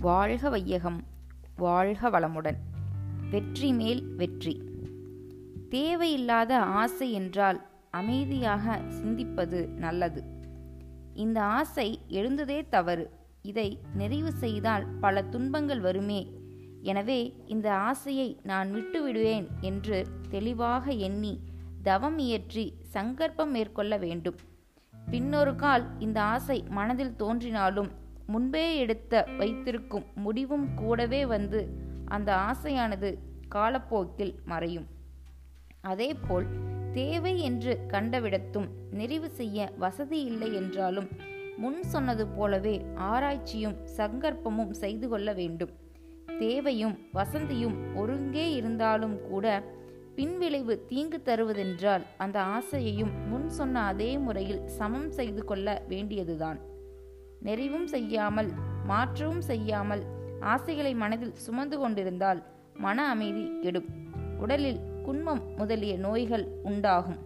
வாழ்க வையகம் வாழ்க வளமுடன். வெற்றி மேல் வெற்றி. தேவையில்லாத ஆசை என்றால் அமைதியாக சிந்திப்பது நல்லது. இந்த ஆசை எழுந்ததே தவறு. இதை நிறைவு செய்தால் பல துன்பங்கள் வருமே. எனவே இந்த ஆசையை நான் விட்டுவிடுவேன் என்று தெளிவாக எண்ணி தவம் இயற்றி சங்கற்பம் மேற்கொள்ள வேண்டும். பின்னொரு கால் இந்த ஆசை மனதில் தோன்றினாலும் முன்பே எடுத்த வைத்திருக்கும் முடிவும் கூடவே வந்து அந்த ஆசையானது காலப்போக்கில் மறையும். அதேபோல் தேவை என்று கண்டவிடத்தும் நிறைவு செய்ய வசதி இல்லை என்றாலும் முன் சொன்னது போலவே ஆராய்ச்சியும் சங்கற்பமும் செய்து கொள்ள வேண்டும். தேவையும் வசந்தியும் ஒருங்கே இருந்தாலும் கூட பின்விளைவு தீங்கு தருவதென்றால் அந்த ஆசையையும் முன் சொன்ன அதே முறையில் சமம் செய்து கொள்ள வேண்டியதுதான். நெறிவும் செய்யாமல் மாற்றவும் செய்யாமல் ஆசைகளை மனதில் சுமந்து கொண்டிருந்தால் மன அமைதி கெடும். உடலில் குன்மம் முதலிய நோய்கள் உண்டாகும்.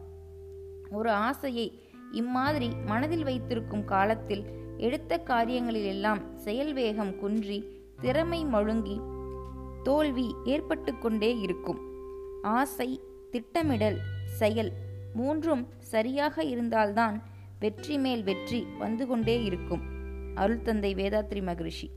ஒரு ஆசையை இம்மாதிரி மனதில் வைத்திருக்கும் காலத்தில் எடுத்த காரியங்களிலெல்லாம் செயல் வேகம் குன்றி திறமை மழுங்கி தோல்வி ஏற்பட்டு கொண்டே இருக்கும். ஆசை திட்டமிடல் செயல் மூன்றும் சரியாக இருந்தால்தான் வெற்றி மேல் வெற்றி வந்து கொண்டே இருக்கும். அருள் தந்தை வேதாத்ரி மகரிஷி.